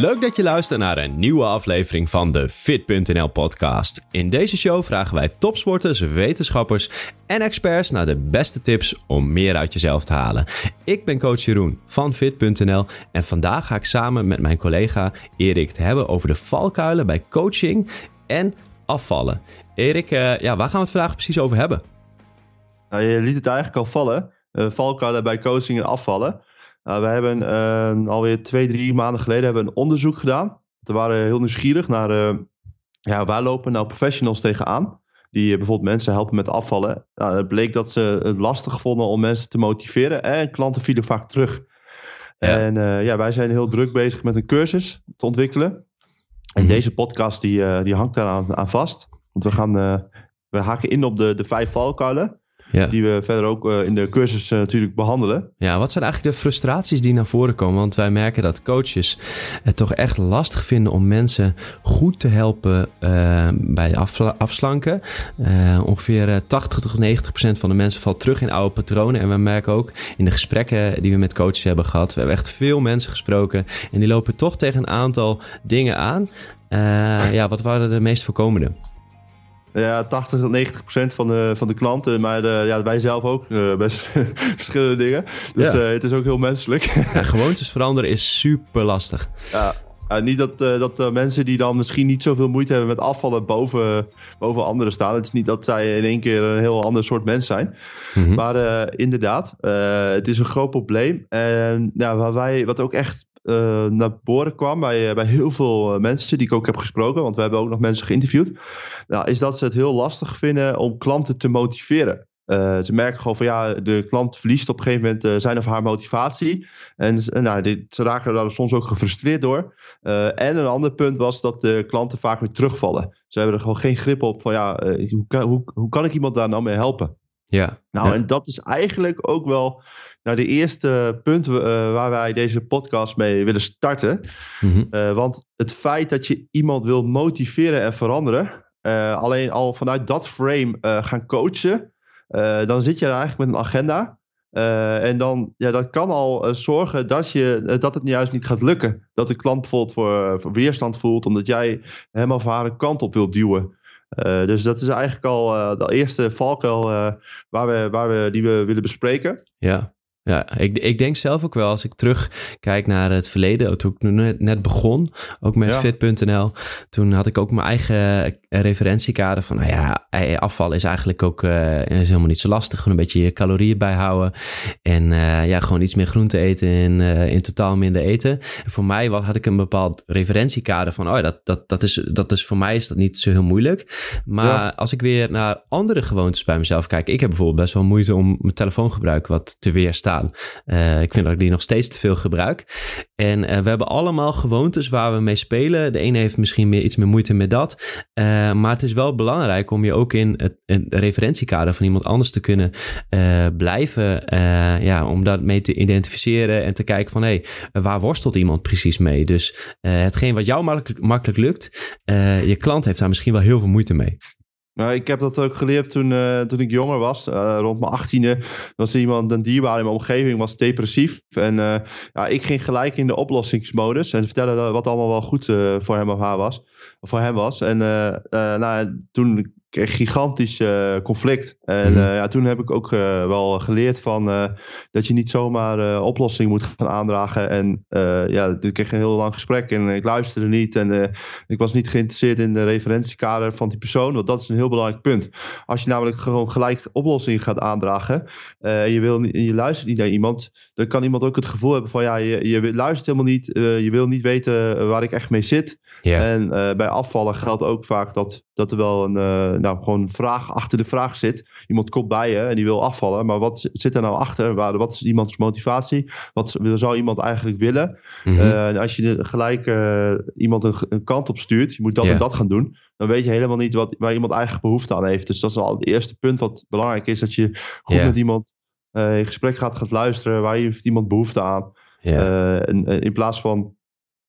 Leuk dat je luistert naar een nieuwe aflevering van de Fit.nl podcast. In deze show vragen wij topsporters, wetenschappers en experts naar de beste tips om meer uit jezelf te halen. Ik ben coach Jeroen van Fit.nl en vandaag ga ik samen met mijn collega Erik het hebben over de valkuilen bij coaching en afvallen. Erik, uh, ja, waar gaan we het vandaag precies over hebben? Nou, je liet het eigenlijk al vallen. Uh, valkuilen bij coaching en afvallen. Uh, we hebben uh, alweer twee, drie maanden geleden hebben we een onderzoek gedaan. We waren heel nieuwsgierig naar uh, ja, waar lopen nou professionals tegenaan. Die bijvoorbeeld mensen helpen met afvallen. Nou, het bleek dat ze het lastig vonden om mensen te motiveren. En klanten vielen vaak terug. Ja. En ja, wij zijn heel druk bezig met een cursus te ontwikkelen. En mm-hmm. deze podcast die, die hangt daar aan, aan, vast. Want we gaan we haken in op de, de vijf valkuilen. Ja. Die we verder ook uh, in de cursus uh, natuurlijk behandelen. Ja, wat zijn eigenlijk de frustraties die naar voren komen? Want wij merken dat coaches het toch echt lastig vinden om mensen goed te helpen uh, bij afsla afslanken. ongeveer 80 tot 90 procent van de mensen valt terug in oude patronen. En we merken ook in de gesprekken die we met coaches hebben gehad. We hebben echt veel mensen gesproken. En die lopen toch tegen een aantal dingen aan. ja, wat waren de meest voorkomende? Ja, 80 tot 90 procent van de, van de klanten. Maar de, ja, wij zelf ook uh, best verschillende dingen. Dus ja. uh, het is ook heel menselijk. ja, gewoontes veranderen is super lastig. Ja, uh, niet dat, dat mensen die dan misschien niet zoveel moeite hebben met afvallen boven, boven anderen staan. Het is niet dat zij in één keer een heel ander soort mens zijn. Mm -hmm. Maar inderdaad, het is een groot probleem. En ja, waar wij, wat ook echt uh, naar boven kwam bij, bij heel veel mensen die ik ook heb gesproken, want we hebben ook nog mensen geïnterviewd, nou, is dat ze het heel lastig vinden om klanten te motiveren. Uh, ze merken gewoon van ja, de klant verliest op een gegeven moment uh, zijn of haar motivatie. En nou, dit, ze raken daar soms ook gefrustreerd door. En een ander punt was dat de klanten vaak weer terugvallen. Ze hebben er gewoon geen grip op van ja, hoe kan, hoe, hoe kan ik iemand daar nou mee helpen? Ja. Nou, ja. en dat is eigenlijk ook wel nou, de eerste punt uh, waar wij deze podcast mee willen starten. Mm -hmm. uh, want het feit dat je iemand wil motiveren en veranderen, uh, alleen al vanuit dat frame gaan coachen, dan zit je er eigenlijk met een agenda. en dan, ja, dat kan al zorgen dat, je, dat het juist niet gaat lukken. Dat de klant bijvoorbeeld voor, voor weerstand voelt, omdat jij hem of haar een kant op wilt duwen. Uh, dus dat is eigenlijk al uh, de eerste valkuil uh, waar we, waar we, die we willen bespreken. Ja. Ja, ik, ik denk zelf ook wel, als ik terugkijk naar het verleden, toen ik net, net begon, ook met ja. fit.nl, toen had ik ook mijn eigen referentiekader van, nou ja, afval is eigenlijk ook uh, is helemaal niet zo lastig, gewoon een beetje je calorieën bijhouden en uh, ja, gewoon iets meer groente eten en uh, in totaal minder eten. En voor mij had ik een bepaald referentiekader van, oh dat, dat, dat, is, dat is voor mij is dat niet zo heel moeilijk. Maar ja. als ik weer naar andere gewoontes bij mezelf kijk, ik heb bijvoorbeeld best wel moeite om mijn telefoongebruik wat te weerstaan. Uh, ik vind dat ik die nog steeds te veel gebruik. En uh, we hebben allemaal gewoontes waar we mee spelen. De ene heeft misschien meer, iets meer moeite met dat. Uh, maar het is wel belangrijk om je ook in het, het referentiekader van iemand anders te kunnen blijven. ja, om dat mee te identificeren en te kijken van hé, hey, waar worstelt iemand precies mee? Dus hetgeen wat jou makkelijk, makkelijk lukt, je klant heeft daar misschien wel heel veel moeite mee. Nou, ik heb dat ook geleerd toen, uh, toen ik jonger was. Uh, rond mijn achttiende was iemand, een dierbaar in mijn omgeving, was depressief. En uh, ja, ik ging gelijk in de oplossingsmodus en vertellen wat allemaal wel goed voor hem of haar was. Voor hem was. En nou, toen kreeg gigantisch uh, conflict. En uh, ja, toen heb ik ook uh, wel geleerd van dat je niet zomaar oplossingen moet gaan aandragen. En ja, ik kreeg een heel lang gesprek en ik luisterde niet. En ik was niet geïnteresseerd in de referentiekader van die persoon. Want dat is een heel belangrijk punt. Als je namelijk gewoon gelijk oplossingen gaat aandragen. en je, wil, je luistert niet naar iemand. Dan kan iemand ook het gevoel hebben van ja, je, je luistert helemaal niet. je wil niet weten waar ik echt mee zit. Yeah. En bij afvallen geldt ook vaak dat, dat er wel een nou, gewoon vraag achter de vraag zit. Iemand komt bij je en die wil afvallen, maar wat zit er nou achter? Wat is iemands motivatie? Wat zou iemand eigenlijk willen? Mm -hmm. uh, en als je gelijk iemand een, een, kant op stuurt, je moet dat yeah. en dat gaan doen, dan weet je helemaal niet wat, waar iemand eigenlijk behoefte aan heeft. Dus dat is al het eerste punt wat belangrijk is, dat je goed yeah. met iemand in gesprek gaat, gaat luisteren, waar heeft iemand behoefte aan? En, in plaats van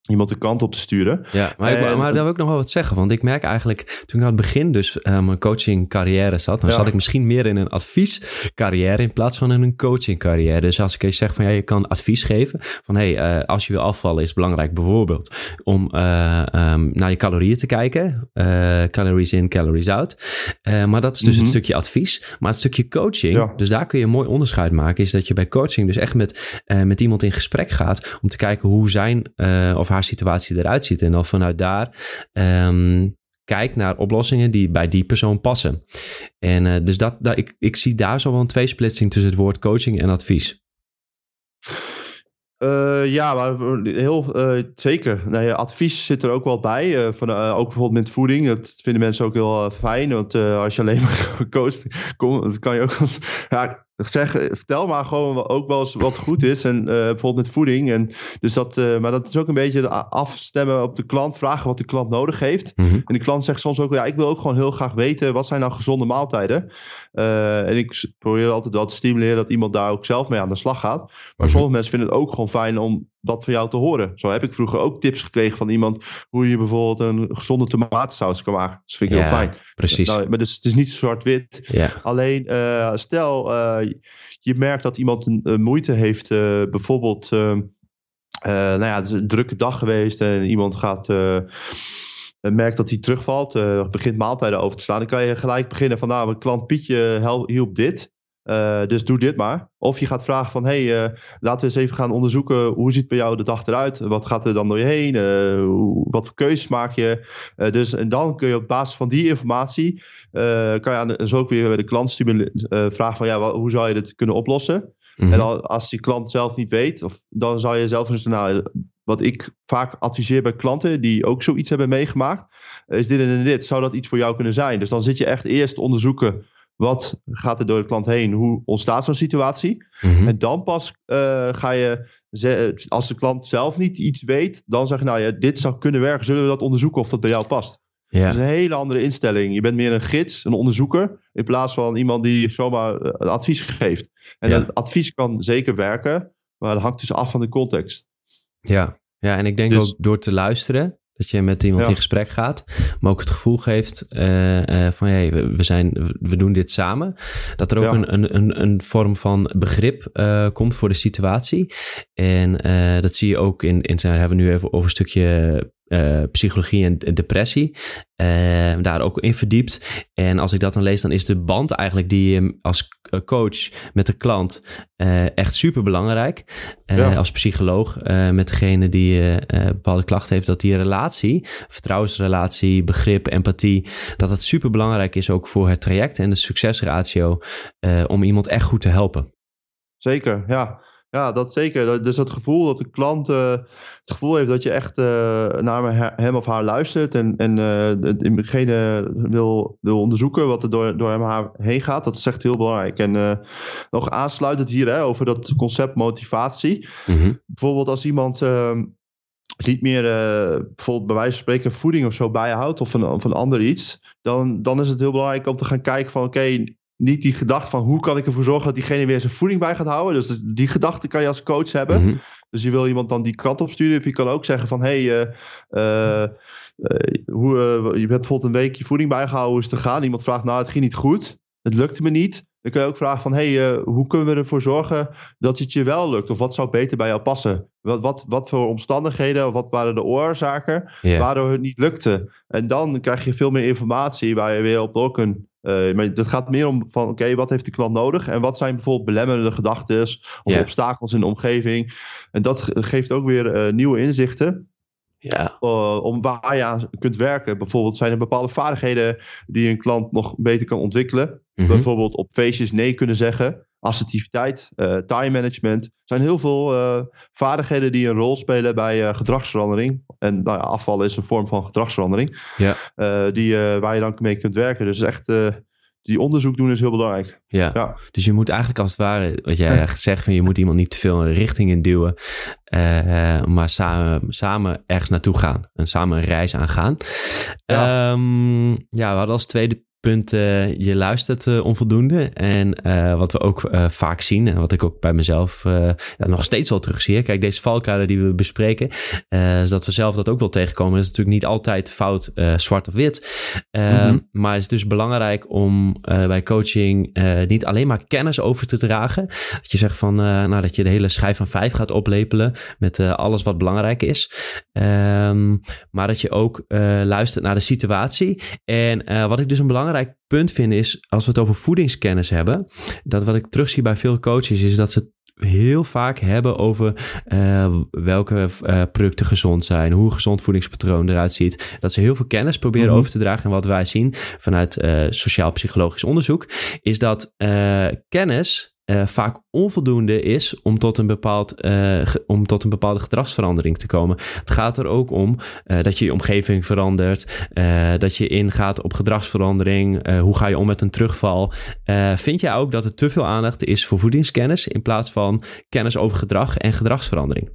iemand de kant op te sturen. Ja, maar, ik, maar daar wil ik nog wel wat zeggen. Want ik merk eigenlijk, toen ik aan het begin dus uh, mijn coaching carrière zat, dan zat ik misschien meer in een adviescarrière in plaats van in een coaching carrière. Dus als ik eens zeg van ja, je kan advies geven van hé, hey, uh, als je wil afvallen is het belangrijk bijvoorbeeld om uh, um, naar je calorieën te kijken. calories in, calories out. maar dat is dus mm -hmm. het stukje advies. Maar het stukje coaching, ja. dus daar kun je een mooi onderscheid maken, is dat je bij coaching dus echt met, met iemand in gesprek gaat om te kijken hoe zijn of haar situatie eruit ziet. En dan vanuit daar um, kijk naar oplossingen die bij die persoon passen. En uh, dus dat, dat, ik, ik zie daar zo wel een tweesplitsing tussen het woord coaching en advies. Uh, ja, maar heel uh, zeker. Nee, advies zit er ook wel bij. Van, ook bijvoorbeeld met voeding. Dat vinden mensen ook heel fijn. Want als je alleen maar coacht, kan je ook als. Ja, zeg, vertel maar gewoon ook wel eens wat goed is. En uh, bijvoorbeeld met voeding. En dus dat, uh, maar dat is ook een beetje afstemmen op de klant. Vragen wat de klant nodig heeft. Mm -hmm. En de klant zegt soms ook, ja, ik wil ook gewoon heel graag weten. Wat zijn nou gezonde maaltijden? Uh, en ik probeer altijd wel te stimuleren dat iemand daar ook zelf mee aan de slag gaat. Maar -hmm. sommige mensen vinden het ook gewoon fijn om dat van jou te horen. Zo heb ik vroeger ook tips gekregen van iemand hoe je bijvoorbeeld een gezonde tomatensaus kan maken. Dat vind ik ja, heel fijn. Precies. Nou, maar dus, het is niet zwart-wit. Ja. Alleen uh, stel uh, je merkt dat iemand een, een moeite heeft, bijvoorbeeld, nou ja, het is een drukke dag geweest en iemand gaat merkt dat hij terugvalt, begint maaltijden over te slaan, dan kan je gelijk beginnen van nou, mijn klant Pietje hielp dit. Uh, dus doe dit maar. Of je gaat vragen van, hey, uh, laten we eens even gaan onderzoeken, hoe ziet bij jou de dag eruit? Wat gaat er dan door je heen? Uh, hoe, wat voor keuzes maak je? dus, en dan kun je op basis van die informatie, kan je aan de, zo ook weer bij de klant vragen van, ja, wat, hoe zou je dit kunnen oplossen? Mm-hmm. En als die klant zelf niet weet, of, dan zou je zelf dus, nou, wat ik vaak adviseer bij klanten die ook zoiets hebben meegemaakt, is dit en dit. Zou dat iets voor jou kunnen zijn? Dus dan zit je echt eerst onderzoeken wat gaat er door de klant heen? Hoe ontstaat zo'n situatie? Mm-hmm. En dan pas uh, ga je, als de klant zelf niet iets weet, dan zeg je nou ja, dit zou kunnen werken. Zullen we dat onderzoeken of dat bij jou past? Ja. Dat is een hele andere instelling. Je bent meer een gids, een onderzoeker, in plaats van iemand die zomaar een advies geeft. En ja. dat advies kan zeker werken, maar dat hangt dus af van de context. Ja, ja en ik denk dus, ook door te luisteren dat je met iemand ja. in gesprek gaat, maar ook het gevoel geeft uh, uh, van hey, we, zijn, we doen dit samen. Dat er ook ja. een, een, een vorm van begrip uh, komt voor de situatie. En dat zie je ook in, in zijn, hebben we nu even over een stukje uh, psychologie en, depressie. Uh, daar ook in verdiept. En als ik dat dan lees, dan is de band eigenlijk die je als coach met de klant uh, echt super belangrijk. Ja. Als psycholoog met degene die bepaalde klachten heeft, dat die relatie, vertrouwensrelatie, begrip, empathie, dat het super belangrijk is ook voor het traject en de succesratio om iemand echt goed te helpen. Zeker, ja. Ja, dat zeker. Dus het gevoel dat de klant uh, het gevoel heeft dat je echt uh, naar hem of haar luistert en, en uh, degene wil, wil onderzoeken wat er door, door hem haar heen gaat, dat is echt heel belangrijk. En nog aansluitend hier hè, over dat concept motivatie. Mm-hmm. Bijvoorbeeld als iemand ehm, niet meer bijvoorbeeld bij wijze van spreken voeding of zo bijhoudt of een, of een ander iets, dan, dan is het heel belangrijk om te gaan kijken van oké, niet die gedachte van hoe kan ik ervoor zorgen dat diegene weer zijn voeding bij gaat houden. Dus die gedachte kan je als coach hebben. Mm-hmm. Dus je wil iemand dan die kant op sturen. Of je kan ook zeggen van hey, uh, uh, hoe, je hebt bijvoorbeeld een week je voeding bijgehouden, hoe is het te gaan? Iemand vraagt, nou het ging niet goed, het lukte me niet. Dan kun je ook vragen van, hé, hey, hoe kunnen we ervoor zorgen dat het je wel lukt? Of wat zou beter bij jou passen? Wat, wat, wat voor omstandigheden of wat waren de oorzaken yeah. waardoor het niet lukte? En dan krijg je veel meer informatie waar je weer op door kunt uh, maar het gaat meer om van, oké, okay, wat heeft de klant nodig? En wat zijn bijvoorbeeld belemmerende gedachten of yeah. obstakels in de omgeving? En dat geeft ook weer uh, nieuwe inzichten. Ja. Uh, om waar je aan kunt werken. Bijvoorbeeld zijn er bepaalde vaardigheden die een klant nog beter kan ontwikkelen. Mm-hmm. Bijvoorbeeld op feestjes nee kunnen zeggen. Assertiviteit, uh, time management. Er zijn heel veel uh, vaardigheden die een rol spelen bij gedragsverandering. En nou ja, afval is een vorm van gedragsverandering. Ja. die, waar je dan mee kunt werken. Dus echt die onderzoek doen is heel belangrijk. Ja. ja. dus je moet eigenlijk als het ware, wat jij zegt, van je moet iemand niet te veel een richting in duwen, uh, maar samen, samen ergens naartoe gaan en samen een reis aangaan. Ja, um, ja we hadden als tweede punt, uh, je luistert uh, onvoldoende. En uh, wat we ook vaak zien, en wat ik ook bij mezelf nog steeds wel terugzie. Kijk, deze valkuilen die we bespreken, is dat we zelf dat ook wel tegenkomen. Dat is natuurlijk niet altijd fout zwart of wit. Mm-hmm. Maar het is dus belangrijk om bij coaching niet alleen maar kennis over te dragen. Dat je zegt van, nou, dat je de hele schijf van vijf gaat oplepelen met alles wat belangrijk is. Um, maar dat je ook luistert naar de situatie. En wat ik dus een belangrijk belangrijk punt vind is, als we het over voedingskennis hebben, dat wat ik terugzie bij veel coaches is dat ze heel vaak hebben over uh, welke uh, producten gezond zijn, hoe een gezond voedingspatroon eruit ziet. Dat ze heel veel kennis proberen mm -hmm. over te dragen. En wat wij zien vanuit uh, sociaal-psychologisch onderzoek, is dat kennis uh, vaak onvoldoende is om tot, een bepaald, uh, om tot een bepaalde gedragsverandering te komen. Het gaat er ook om uh, dat je je omgeving verandert, dat je ingaat op gedragsverandering, hoe ga je om met een terugval. vind jij ook dat er te veel aandacht is voor voedingskennis in plaats van kennis over gedrag en gedragsverandering?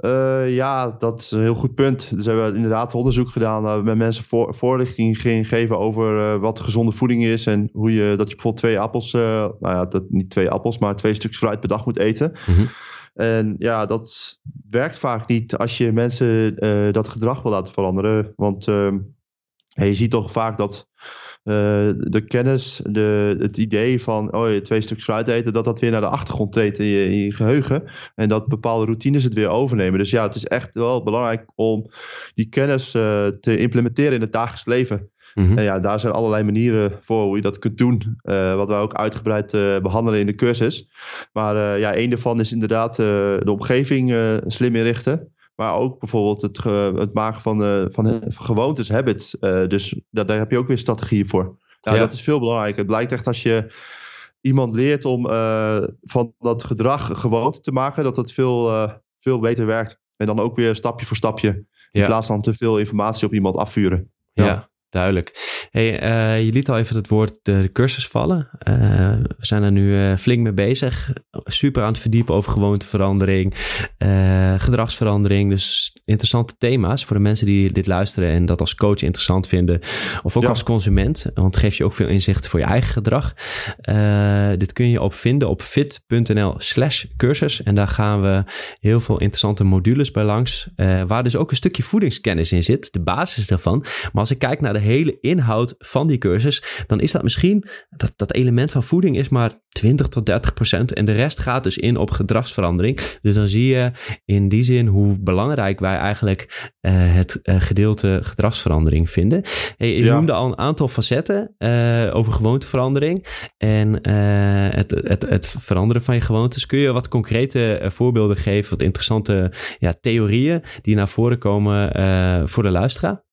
Uh, ja, dat is een heel goed punt. Dus we hebben inderdaad onderzoek gedaan we met mensen voor, voorlichting gingen geven over uh, wat gezonde voeding is en hoe je dat je bijvoorbeeld twee appels, uh, nou ja, dat, niet twee appels, maar twee stukjes fruit per dag moet eten. Mm -hmm. En ja, dat werkt vaak niet als je mensen dat gedrag wil laten veranderen. Want ehm, je ziet toch vaak dat uh, de kennis, de, het idee van oh, je twee stukjes fruit eten, dat dat weer naar de achtergrond treedt in je, in je geheugen. En dat bepaalde routines het weer overnemen. Dus ja, het is echt wel belangrijk om die kennis uh, te implementeren in het dagelijks leven. Mm-hmm. En ja, daar zijn allerlei manieren voor hoe je dat kunt doen. Uh, wat wij ook uitgebreid behandelen in de cursus. Maar ja, een daarvan is inderdaad de omgeving slim inrichten. Maar ook bijvoorbeeld het, het maken van, uh, van gewoontes, habits. Uh, dus dat, daar heb je ook weer strategieën voor. Nou, ja. Dat is veel belangrijker. Het blijkt echt als je iemand leert om uh, van dat gedrag gewoonte te maken, dat dat veel, veel beter werkt. En dan ook weer stapje voor stapje. In plaats van te veel informatie op iemand afvuren. ja. ja duidelijk. Hey, uh, je liet al even het woord de cursus vallen. Uh, we zijn er nu uh, flink mee bezig. Super aan het verdiepen over gewoonteverandering, gedragsverandering. Dus interessante thema's voor de mensen die dit luisteren en dat als coach interessant vinden. Of ook ja. als consument, want het geeft je ook veel inzicht voor je eigen gedrag. dit kun je op vinden op fit.nl slash cursus. En daar gaan we heel veel interessante modules bij langs. waar dus ook een stukje voedingskennis in zit, de basis daarvan. Maar als ik kijk naar de hele inhoud van die cursus, dan is dat misschien, dat, dat element van voeding is maar 20 tot 30 procent. En de rest gaat dus in op gedragsverandering. Dus dan zie je in die zin hoe belangrijk wij eigenlijk uh, het uh, gedeelte gedragsverandering vinden. Hey, je ja. noemde al een aantal facetten uh, over gewoonteverandering en het, het, het veranderen van je gewoontes. Kun je wat concrete voorbeelden geven, wat interessante ja, theorieën die naar voren komen voor de luisteraar?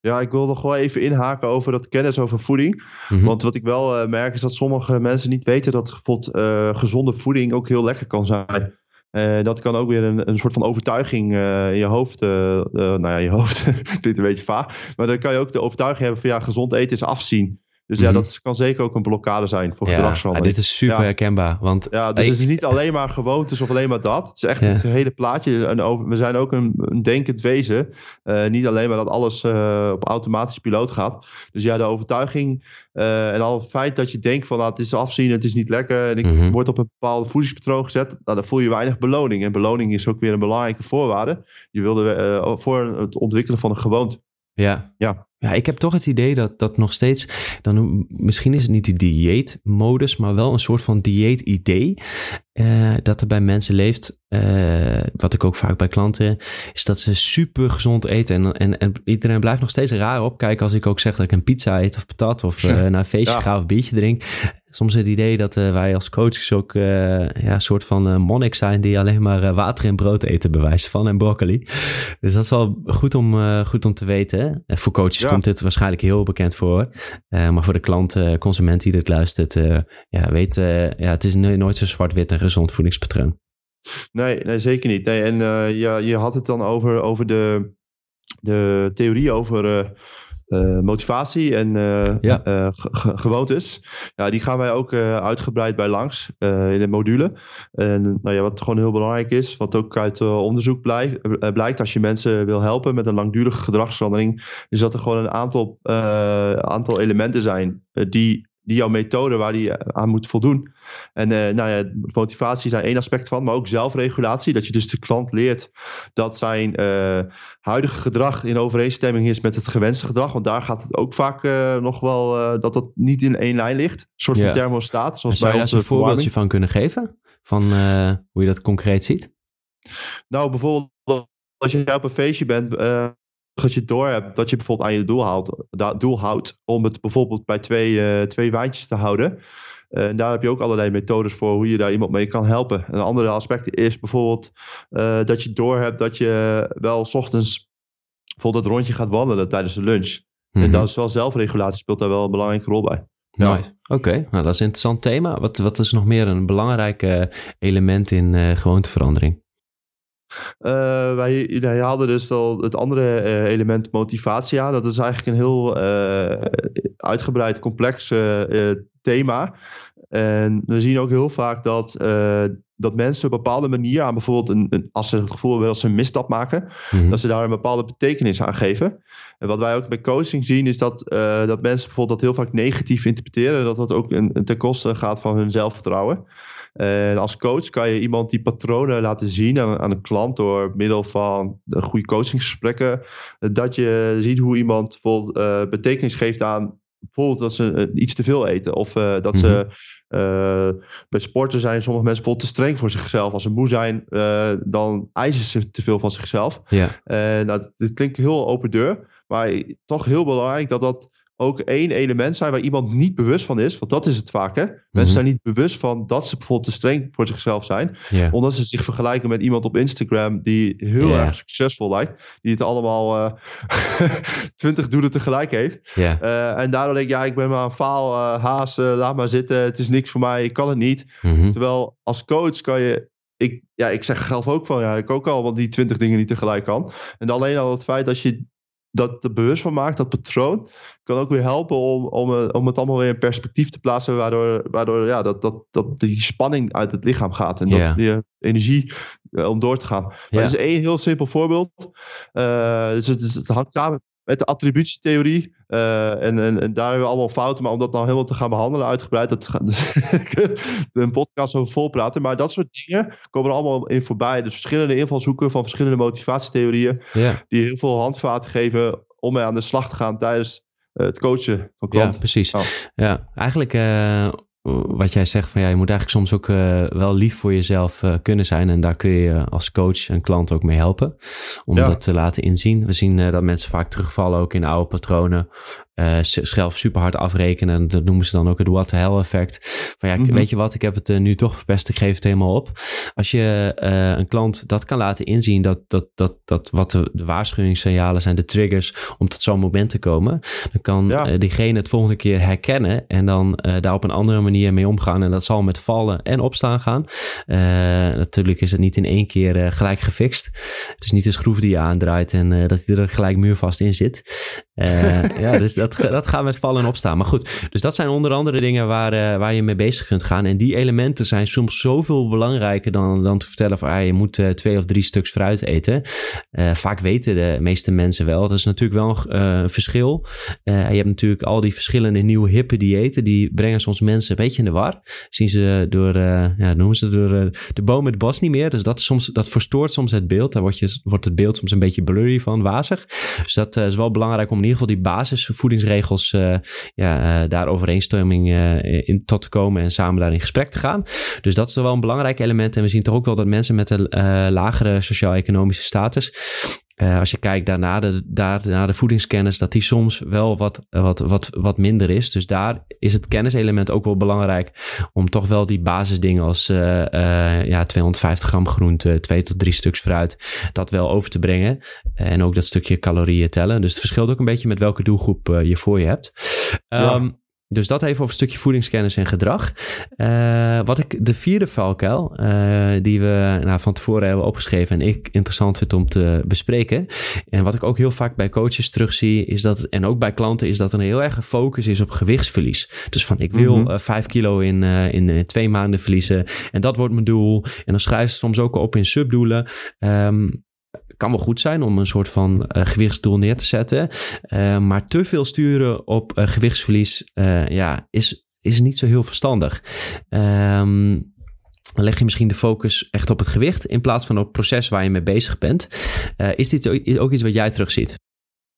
Ja, ik wil nog wel even inhaken over dat kennis over voeding. Mm-hmm. Want wat ik wel uh, merk is dat sommige mensen niet weten dat bijvoorbeeld uh, gezonde voeding ook heel lekker kan zijn. Uh, dat kan ook weer een, een soort van overtuiging in je hoofd. nou ja, je hoofd klinkt een beetje vaag. Maar dan kan je ook de overtuiging hebben van ja, gezond eten is afzien. Dus ja, mm-hmm. dat kan zeker ook een blokkade zijn voor ja, gedragsverandering. Ja, dit is super ja. herkenbaar. Want ja, dus het is niet alleen maar gewoontes of alleen maar dat. Het is echt het hele plaatje. En over, we zijn ook een, een denkend wezen. Uh, niet alleen maar dat alles uh, op automatische piloot gaat. Dus ja, de overtuiging uh, en al het feit dat je denkt van nou, het is afzien, het is niet lekker. En ik mm-hmm. word op een bepaald voedingspatroon gezet. Nou, dan voel je weinig beloning. En beloning is ook weer een belangrijke voorwaarde. Je wilde voor het ontwikkelen van een gewoonte. Ja. ja. Ja, ik heb toch het idee dat dat nog steeds, dan, misschien is het niet de dieetmodus, maar wel een soort van dieet-idee. Uh, dat er bij mensen leeft, uh, wat ik ook vaak bij klanten, is dat ze super gezond eten. En, en, en iedereen blijft nog steeds raar opkijken als ik ook zeg dat ik een pizza eet of patat of uh, naar een feestje ja. ga of een biertje drink soms het idee dat wij als coaches ook ja, een soort van monnik zijn die alleen maar water en brood eten, bewijs van en broccoli. Dus dat is wel goed om, goed om te weten. En voor coaches ja. komt dit waarschijnlijk heel bekend voor. maar voor de klant, consument die dit luistert, ja, weet, ja, het is nooit zo zwart-wit een gezond voedingspatroon. Nee, nee zeker niet. Nee, en ja, je had het dan over, over de, de theorie over motivatie en ja. gewoontes. Ja, die gaan wij ook uitgebreid bij langs in de module. En nou ja, wat gewoon heel belangrijk is, wat ook uit onderzoek blijkt als je mensen wil helpen met een langdurige gedragsverandering, is dat er gewoon een aantal, aantal elementen zijn die die jouw methode waar die eh, aan moet voldoen. En uh, nou ja, motivatie is daar één aspect van, maar ook zelfregulatie. Dat je dus de klant leert dat zijn uh, huidige gedrag in overeenstemming is met het gewenste gedrag. Want daar gaat het ook vaak uh, nog wel dat dat niet in één lijn ligt. Een soort van thermostaat. Zoals zou bij je daar een voorbeeldje van kunnen geven? Van hoe je dat concreet ziet? Nou, bijvoorbeeld als je op een feestje bent, dat je door hebt dat je bijvoorbeeld aan je doel houdt, doel houdt om het bijvoorbeeld bij twee, uh, twee wijntjes te houden. Uh, en daar heb je ook allerlei methodes voor hoe je daar iemand mee kan helpen. Een andere aspect is bijvoorbeeld uh, dat je door hebt dat je wel s ochtends bijvoorbeeld het rondje gaat wandelen tijdens de lunch. En mhm. dat is wel zelfregulatie, speelt daar wel een belangrijke rol bij. Ja. Oké, nou dat is een interessant thema. Wat, wat is nog meer een belangrijk element in gewoonteverandering? Uh, wij, wij hadden dus al het andere uh, element motivatie aan. Dat is eigenlijk een heel uh, uitgebreid, complex thema. En we zien ook heel vaak dat, dat mensen op een bepaalde manier aan bijvoorbeeld een, een als ze het gevoel hebben dat ze een misstap maken, mhm. dat ze daar een bepaalde betekenis aan geven. En wat wij ook bij coaching zien is dat, dat mensen bijvoorbeeld dat heel vaak negatief interpreteren, dat dat ook een, ten koste gaat van hun zelfvertrouwen. En als coach kan je iemand die patronen laten zien aan, aan een klant door middel van goede coachingsgesprekken. Dat je ziet hoe iemand bijvoorbeeld uh, betekenis geeft aan bijvoorbeeld dat ze iets te veel eten. Of uh, dat mm -hmm. ze bij sporten zijn sommige mensen bijvoorbeeld te streng voor zichzelf. Als ze moe zijn, dan eisen ze te veel van zichzelf. Ja. En nou, dit klinkt heel open deur. Maar toch heel belangrijk dat dat ook één element zijn waar iemand niet bewust van is. Want dat is het vaak, hè? Mensen mhm. zijn niet bewust van dat ze bijvoorbeeld te streng voor zichzelf zijn. Omdat ze zich vergelijken met iemand op Instagram die heel erg succesvol lijkt. Die het allemaal uh, twintig doelen tegelijk heeft. Uh, en daardoor denk ik, ja, ik ben maar een faal uh, haas, laat maar zitten. Het is niks voor mij, ik kan het niet. Mhm. Terwijl als coach kan je ik, ja, ik zeg zelf ook van ja, ik ook al, want die twintig dingen niet tegelijk kan. En alleen al het feit dat je dat er bewust van maakt, dat patroon, kan ook weer helpen om, om, eh, om het allemaal weer in perspectief te plaatsen, waardoor, waardoor ja, dat, dat, dat die spanning uit het lichaam gaat en dat die energie uh, om door te gaan. Maar yeah. is één heel simpel voorbeeld. Uh, dus het, het hangt samen met de attributietheorie. Uh, en, en, en, daar hebben we allemaal fouten. Maar om dat nou helemaal te gaan behandelen uitgebreid, dat een podcast over volpraten. Maar dat soort dingen komen er allemaal in voorbij. Dus verschillende invalshoeken van verschillende motivatietheorieën. Die heel veel handvaten geven om mee aan de slag te gaan tijdens uh, het coachen van klanten. Ja, precies. Oh. Ja, eigenlijk uh, wat jij zegt van ja, je moet eigenlijk soms ook uh, wel lief voor jezelf uh, kunnen zijn. En daar kun je als coach een klant ook mee helpen. Om ja. dat te laten inzien. We zien uh, dat mensen vaak terugvallen ook in oude patronen uh, zelf super hard afrekenen. En dat noemen ze dan ook het what the hell effect. Van ja, mm -hmm. weet je wat, ik heb het uh, nu toch verpest, ik geef het helemaal op. Als je uh, een klant dat kan laten inzien, dat, dat, dat, dat wat de, de waarschuwingssignalen zijn, de triggers om tot zo'n moment te komen, dan kan ja. diegene het volgende keer herkennen en dan daar op een andere manier mee omgaan. En dat zal met vallen en opstaan gaan. natuurlijk is het niet in één keer gelijk gefixt. Het is niet een schroef die je aandraait en dat hij er gelijk muurvast in zit. Ja, dus dat, dat gaat met vallen en opstaan. Maar goed, dus dat zijn onder andere dingen waar, uh, waar je mee bezig kunt gaan. En die elementen zijn soms zoveel belangrijker dan, dan te vertellen van ah, je moet uh, twee of drie stuks fruit eten. Vaak weten de meeste mensen wel. Dat is natuurlijk wel een verschil. je hebt natuurlijk al die verschillende nieuwe hippe diëten. Die brengen soms mensen een beetje in de war. Zien ze door, ja, noemen ze door de boom het bos niet meer. Dus dat, soms, dat verstoort soms het beeld. Daar wordt, je, wordt het beeld soms een beetje blurry van, wazig. Dus dat is wel belangrijk om ieder geval die basisvoeding voedingsregels uh, ja, uh, daar overeenstemming uh, in tot te komen en samen daar in gesprek te gaan. Dus dat is wel een belangrijk element. En we zien toch ook wel dat mensen met een lagere sociaal-economische status uh, als je kijkt daarna de, daar, naar de voedingskennis, dat die soms wel wat, wat, wat, wat minder is. Dus daar is het kenniselement ook wel belangrijk om toch wel die basisdingen als uh, uh, ja, 250 gram groente, 2 tot 3 stuks fruit, dat wel over te brengen. En ook dat stukje calorieën tellen. Dus het verschilt ook een beetje met welke doelgroep je voor je hebt. Um, ja. Dus dat even over een stukje voedingskennis en gedrag. Uh, wat ik, de vierde valkuil, uh, die we nou, van tevoren hebben opgeschreven en ik interessant vind om te bespreken. En wat ik ook heel vaak bij coaches terugzie, is dat, en ook bij klanten, is dat er een heel erg focus is op gewichtsverlies. Dus van ik wil mm 5 kilo in, in twee maanden verliezen en dat wordt mijn doel. En dan schrijf je soms ook op in subdoelen. Um, kan wel goed zijn om een soort van uh, gewichtsdoel neer te zetten. Uh, maar te veel sturen op uh, gewichtsverlies ja, is, is niet zo heel verstandig. Dan leg je misschien de focus echt op het gewicht in plaats van op het proces waar je mee bezig bent. is dit ook iets wat jij terugziet?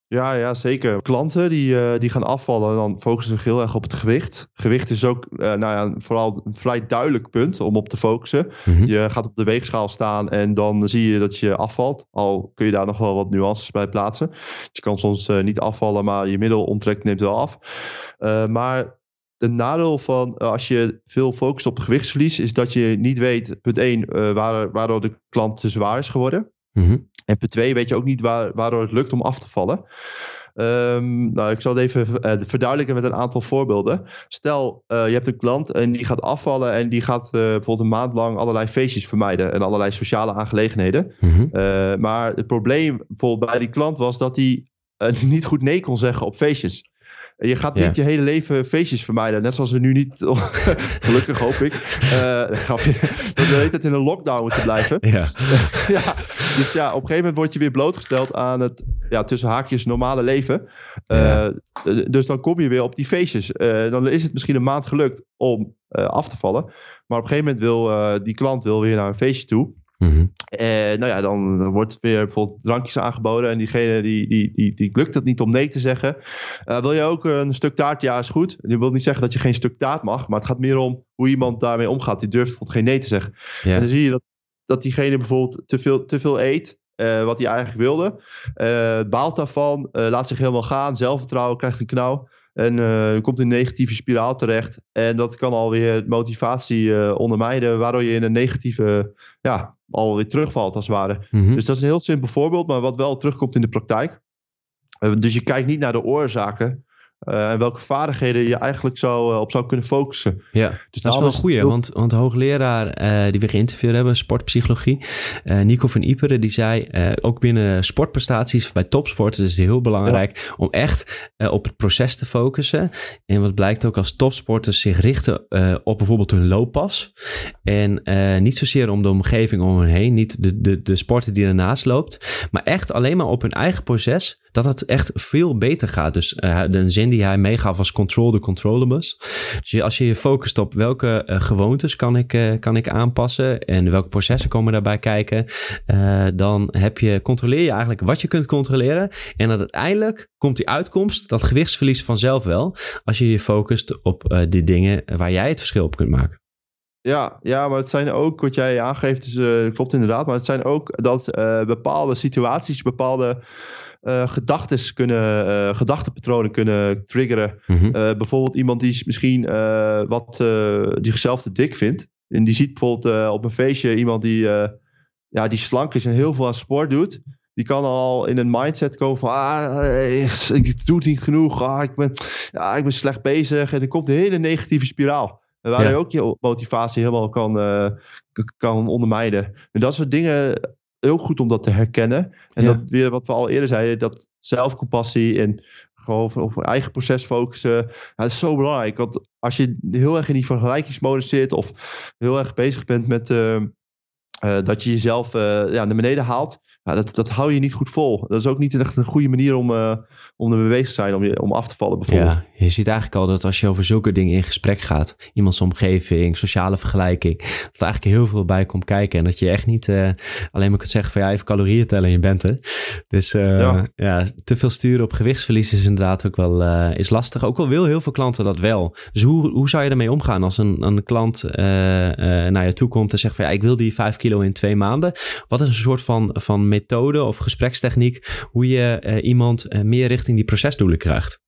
Ja, ja, zeker. Klanten die, uh, die gaan afvallen, dan focussen ze heel erg op het gewicht. Gewicht is ook uh, nou ja, vooral een vrij duidelijk punt om op te focussen. Mm -hmm. Je gaat op de weegschaal staan en dan zie je dat je afvalt. Al kun je daar nog wel wat nuances bij plaatsen. Je kan soms uh, niet afvallen, maar je middelomtrek neemt wel af. maar de nadeel van als je veel focust op gewichtsverlies, is dat je niet weet, punt 1, waar, waardoor de klant te zwaar is geworden. Mm -hmm. En punt 2 weet je ook niet waar, waardoor het lukt om af te vallen. Um, nou, ik zal het even uh, verduidelijken met een aantal voorbeelden. Stel, uh, je hebt een klant en die gaat afvallen en die gaat uh, bijvoorbeeld een maand lang allerlei feestjes vermijden en allerlei sociale aangelegenheden. Mm -hmm. maar het probleem bijvoorbeeld bij die klant was dat hij niet goed nee kon zeggen op feestjes. Je gaat niet je hele leven feestjes vermijden. Net zoals we nu niet, gelukkig hoop ik, uh, dat we het in een lockdown moeten blijven. Ja. ja. Dus ja, op een gegeven moment word je weer blootgesteld aan het ja, tussen haakjes normale leven. Uh, dus dan kom je weer op die feestjes. Uh, dan is het misschien een maand gelukt om af te vallen. Maar op een gegeven moment wil die klant wil weer naar een feestje toe. Mm-hmm. En nou ja, dan wordt weer bijvoorbeeld drankjes aangeboden. En diegene die, die, die, die lukt het niet om nee te zeggen. Uh, wil je ook een stuk taart? Ja, is goed. Je wil niet zeggen dat je geen stuk taart mag. Maar het gaat meer om hoe iemand daarmee omgaat. Die durft bijvoorbeeld geen nee te zeggen. Ja. En dan zie je dat, dat diegene bijvoorbeeld te veel, te veel eet. Uh, wat hij eigenlijk wilde. Uh, baalt daarvan. laat zich helemaal gaan. Zelfvertrouwen krijgt een knauw. En uh, komt in een negatieve spiraal terecht. En dat kan alweer motivatie uh, ondermijnen, waardoor je in een negatieve, ja, alweer terugvalt als het ware. Mm -hmm. Dus dat is een heel simpel voorbeeld, maar wat wel terugkomt in de praktijk. Uh, dus je kijkt niet naar de oorzaken, uh, en welke vaardigheden je eigenlijk zou, uh, op zou kunnen focussen. Ja, dus dat is wel een goeie, want, want de hoogleraar uh, die we geïnterviewd hebben, sportpsychologie, Nico van Iperen, die zei ook binnen sportprestaties bij topsporters is het heel belangrijk ja. om echt op het proces te focussen. En wat blijkt ook als topsporters zich richten op bijvoorbeeld hun looppas en niet zozeer om de omgeving om hen heen, niet de, de, de sporten die ernaast loopt, maar echt alleen maar op hun eigen proces dat het echt veel beter gaat. Dus uh, de zin die hij meegaf was control the controllables. Dus als je je focust op welke uh, gewoontes kan ik, uh, kan ik aanpassen en welke processen komen daarbij kijken, dan heb je, controleer je eigenlijk wat je kunt controleren. En uiteindelijk komt die uitkomst, dat gewichtsverlies vanzelf wel, als je je focust op die dingen waar jij het verschil op kunt maken. Ja, ja, maar het zijn ook, wat jij aangeeft, dus, uh, klopt inderdaad. Maar het zijn ook dat uh, bepaalde situaties, bepaalde uh, gedachtes kunnen, gedachtenpatronen kunnen triggeren. Mm -hmm. uh, bijvoorbeeld iemand die misschien wat die zichzelf te dik vindt. En die ziet bijvoorbeeld op een feestje iemand die, ja, die slank is en heel veel aan sport doet. Die kan al in een mindset komen van, ah, ik doe het niet genoeg, ah, ik, ben, ja, ik ben slecht bezig. En er komt een hele negatieve spiraal. Waar ja. je ook je motivatie helemaal kan, kan ondermijnen. En dat soort dingen heel goed om dat te herkennen. En ja. dat weer wat we al eerder zeiden, dat zelfcompassie en gewoon op eigen proces focussen. Dat is zo belangrijk. Want als je heel erg in die vergelijkingsmodus zit of heel erg bezig bent met uh, uh, dat je jezelf uh, ja, naar beneden haalt, ja, dat, dat hou je niet goed vol. Dat is ook niet echt een goede manier om, uh, om er mee te zijn, om, je, om af te vallen bijvoorbeeld. Ja, je ziet eigenlijk al dat als je over zulke dingen in gesprek gaat, iemands omgeving, sociale vergelijking, dat er eigenlijk heel veel bij komt kijken. En dat je echt niet uh, alleen maar kunt zeggen van ja, even calorieën tellen en je bent er. Dus uh, ja. ja. te veel sturen op gewichtsverlies is inderdaad ook wel is lastig. Ook al wil heel veel klanten dat wel. Dus hoe, hoe zou je ermee omgaan als een, een klant naar je toe komt en zegt van ja, ik wil die vijf kilo in twee maanden. Wat is een soort van, van methode of gesprekstechniek hoe je uh, iemand uh, meer richting die procesdoelen krijgt?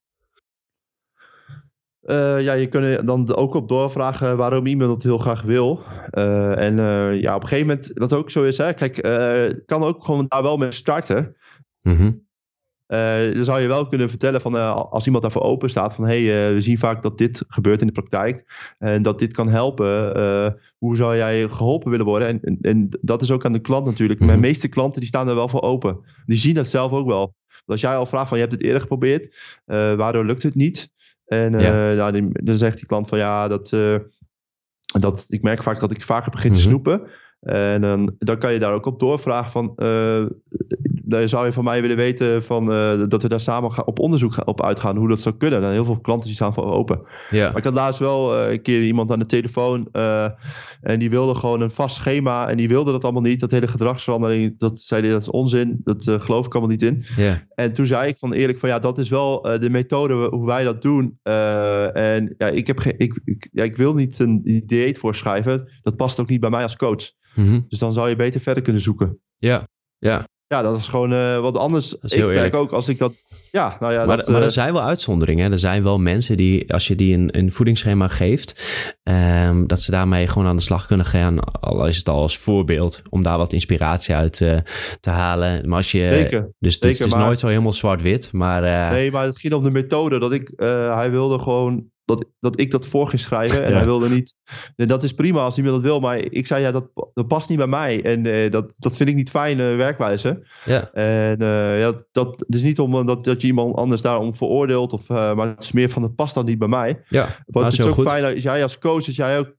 Uh, ja, je kunt dan ook op doorvragen waarom iemand het heel graag wil. en ja, op een gegeven moment, wat ook zo is, hè, kijk, kan ook gewoon daar wel mee starten. Mm -hmm. Uh, dan zou je wel kunnen vertellen van uh, als iemand daarvoor open staat van hé, hey, uh, we zien vaak dat dit gebeurt in de praktijk en dat dit kan helpen. hoe zou jij geholpen willen worden? En, en, en, dat is ook aan de klant natuurlijk. Mijn mhm. meeste klanten die staan er wel voor open. Die zien dat zelf ook wel. Als jij al vraagt van je hebt het eerder geprobeerd, waardoor lukt het niet? En ja. nou, die, dan zegt die klant van ja, dat, dat, ik merk vaak dat ik vaker begin te mhm. snoepen. En dan, dan kan je daar ook op doorvragen van, uh, dan zou je van mij willen weten van, uh, dat we daar samen op onderzoek op uitgaan hoe dat zou kunnen. En heel veel klanten die staan voor open. Ja. Maar ik had laatst wel uh, een keer iemand aan de telefoon en die wilde gewoon een vast schema en die wilde dat allemaal niet. Dat hele gedragsverandering, dat zei hij, dat is onzin, dat geloof ik allemaal niet in. Ja. En toen zei ik van eerlijk van ja, dat is wel de methode hoe wij dat doen. en ja, ik, heb geen, ik, ik, ja, ik wil niet een dieet voorschrijven, dat past ook niet bij mij als coach. Mhm. Dus dan zou je beter verder kunnen zoeken. Ja, ja. Ja, dat is gewoon uh, wat anders. ik merk ook als ik dat. Ja, nou ja. Maar, dat, maar er uh, zijn wel uitzonderingen. Er zijn wel mensen die, als je die een, een voedingsschema geeft, um, dat ze daarmee gewoon aan de slag kunnen gaan. Al is het al als voorbeeld om daar wat inspiratie uit uh, te halen. Maar als je. Zeker. Dus Zeker, het is maar, nooit zo helemaal zwart-wit. Maar. nee, maar het ging om de methode. Dat ik. hij wilde gewoon dat, dat ik dat voor ging schrijven. En hij wilde niet. Dat is prima als iemand dat wil. Maar ik zei ja, dat, dat past niet bij mij. En uh, dat, dat vind ik niet fijne werkwijze. Ja. En uh, ja, dat het is niet om dat, dat je iemand anders daarom veroordeelt. Of, uh, maar het is meer van dat past dan niet bij mij. Ja, Wat het is ook goed. fijn als jij als coach, als jij ook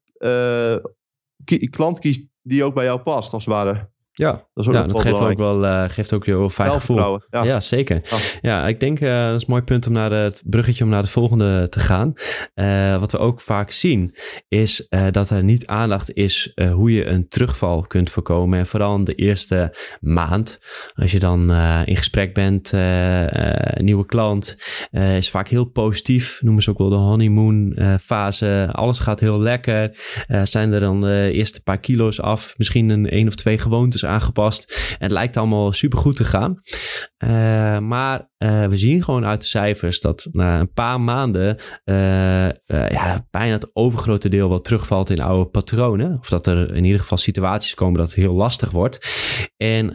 klant kiest die ook bij jou past, als het ware. Ja, dat, ja, dat geeft ook wel uh, geeft ook heel fijn gevoel. Ja. ja, zeker. Ja, ik denk uh, dat is een mooi punt om naar het bruggetje om naar de volgende te gaan. Uh, wat we ook vaak zien is dat er niet aandacht is hoe je een terugval kunt voorkomen. En vooral in de eerste maand. Als je dan in gesprek bent, een nieuwe klant, is vaak heel positief. Noemen ze ook wel de honeymoon fase. Alles gaat heel lekker. zijn er dan de eerste paar kilo's af. Misschien een één of twee gewoontes aangepast. En het lijkt allemaal super goed te gaan. Uh, maar uh, we zien gewoon uit de cijfers dat na een paar maanden uh, ja, bijna het overgrote deel wel terugvalt in oude patronen. Of dat er in ieder geval situaties komen dat het heel lastig wordt. En